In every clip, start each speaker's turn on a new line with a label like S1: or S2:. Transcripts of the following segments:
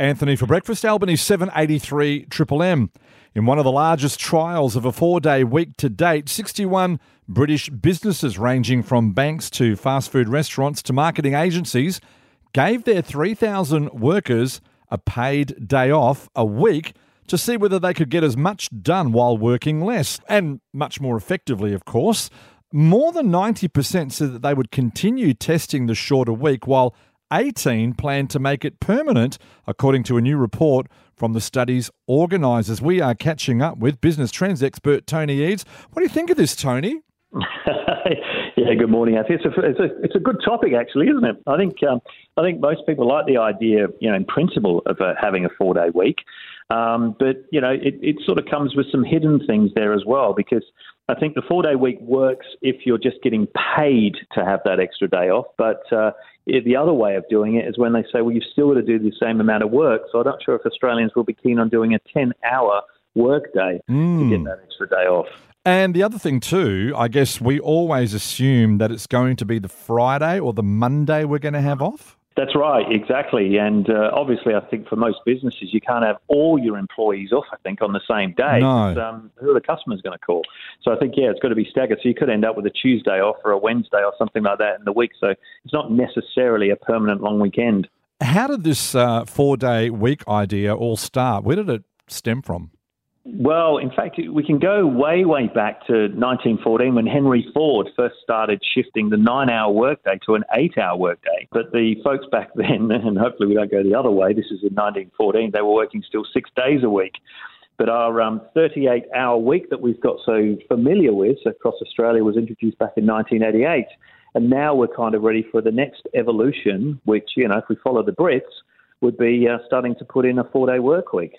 S1: Anthony for breakfast, Albany 783 Triple M. In one of the largest trials of a four day week to date, 61 British businesses, ranging from banks to fast food restaurants to marketing agencies, gave their 3,000 workers a paid day off a week to see whether they could get as much done while working less, and much more effectively, of course. More than 90% said that they would continue testing the shorter week, while 18 plan to make it permanent, according to a new report from the study's organisers. We are catching up with business trends expert Tony Eads. What do you think of this, Tony?
S2: yeah, good morning. Think it's a, it's a, it's a good topic, actually, isn't it? I think um, I think most people like the idea, you know, in principle of uh, having a four day week, um, but you know, it, it sort of comes with some hidden things there as well because I think the four day week works if you're just getting paid to have that extra day off. But uh, the other way of doing it is when they say, well, you've still got to do the same amount of work. So I'm not sure if Australians will be keen on doing a 10 hour work day mm. to get hmm. that extra day off.
S1: And the other thing, too, I guess we always assume that it's going to be the Friday or the Monday we're going to have off.
S2: That's right, exactly. And uh, obviously, I think for most businesses, you can't have all your employees off, I think, on the same day.
S1: No.
S2: Um, who are the customers going to call? So I think, yeah, it's got to be staggered. So you could end up with a Tuesday off or a Wednesday or something like that in the week. So it's not necessarily a permanent long weekend.
S1: How did this uh, four day week idea all start? Where did it stem from?
S2: Well, in fact, we can go way, way back to 1914 when Henry Ford first started shifting the nine hour workday to an eight hour workday. But the folks back then, and hopefully we don't go the other way, this is in 1914, they were working still six days a week. But our um, 38 hour week that we've got so familiar with across Australia was introduced back in 1988. And now we're kind of ready for the next evolution, which, you know, if we follow the Brits, would be uh, starting to put in a four day work week.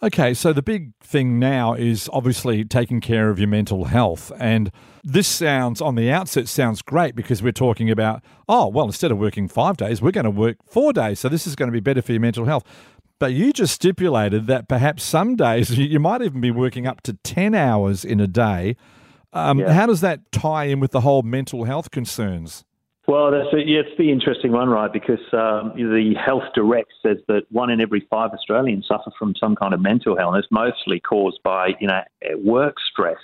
S1: Okay, so the big thing now is obviously taking care of your mental health. And this sounds, on the outset, sounds great because we're talking about, oh, well, instead of working five days, we're going to work four days. So this is going to be better for your mental health. But you just stipulated that perhaps some days you might even be working up to 10 hours in a day. Um, yeah. How does that tie in with the whole mental health concerns?
S2: Well, that's a, yeah, it's the interesting one, right? Because um, the Health Direct says that one in every five Australians suffer from some kind of mental illness, mostly caused by you know work stress.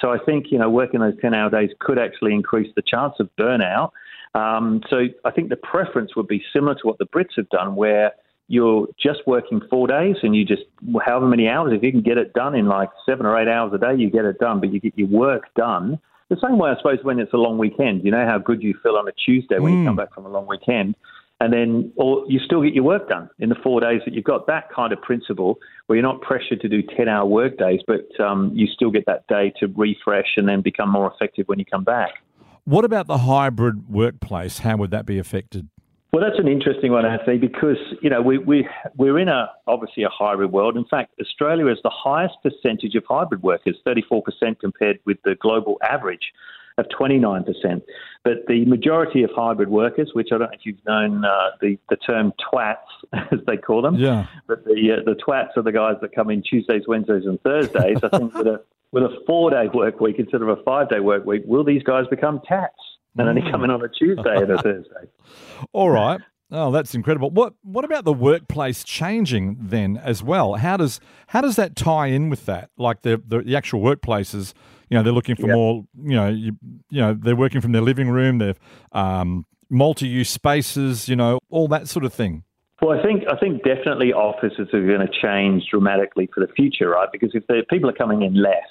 S2: So I think you know working those ten hour days could actually increase the chance of burnout. Um, so I think the preference would be similar to what the Brits have done, where you're just working four days and you just however many hours if you can get it done in like seven or eight hours a day, you get it done, but you get your work done the same way, I suppose, when it's a long weekend. You know how good you feel on a Tuesday when mm. you come back from a long weekend, and then or you still get your work done in the four days that you've got. That kind of principle where you're not pressured to do ten-hour work days, but um, you still get that day to refresh and then become more effective when you come back.
S1: What about the hybrid workplace? How would that be affected?
S2: Well, that's an interesting one, Anthony, because you know we we we're in a obviously a hybrid world. In fact, Australia has the highest percentage of hybrid workers, 34% compared with the global average of 29%. But the majority of hybrid workers, which I don't know if you've known uh, the the term twats as they call them,
S1: yeah.
S2: But the uh, the twats are the guys that come in Tuesdays, Wednesdays, and Thursdays. I think with a with a four day work week instead of a five day work week, will these guys become tats? And only come in on a Tuesday and a Thursday.
S1: All right. Oh, that's incredible. What what about the workplace changing then as well? How does how does that tie in with that? Like the the, the actual workplaces, you know, they're looking for more. You know, you, you know, they're working from their living room. They're um, multi-use spaces. You know, all that sort of thing.
S2: Well, I think I think definitely offices are going to change dramatically for the future, right? Because if the people are coming in less,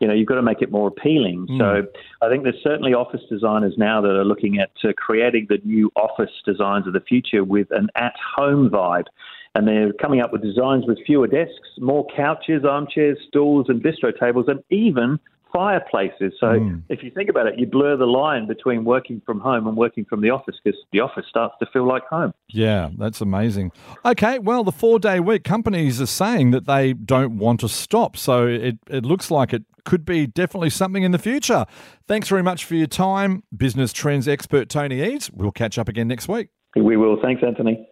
S2: you know, you've got to make it more appealing. Mm. So I think there's certainly office designers now that are looking at uh, creating the new office designs of the future with an at-home vibe. And they're coming up with designs with fewer desks, more couches, armchairs, stools, and bistro tables, and even fireplaces. So mm. if you think about it, you blur the line between working from home and working from the office because the office starts to feel like home.
S1: Yeah, that's amazing. Okay, well, the four day week companies are saying that they don't want to stop. So it, it looks like it could be definitely something in the future. Thanks very much for your time, business trends expert Tony Eads. We'll catch up again next week.
S2: We will. Thanks, Anthony.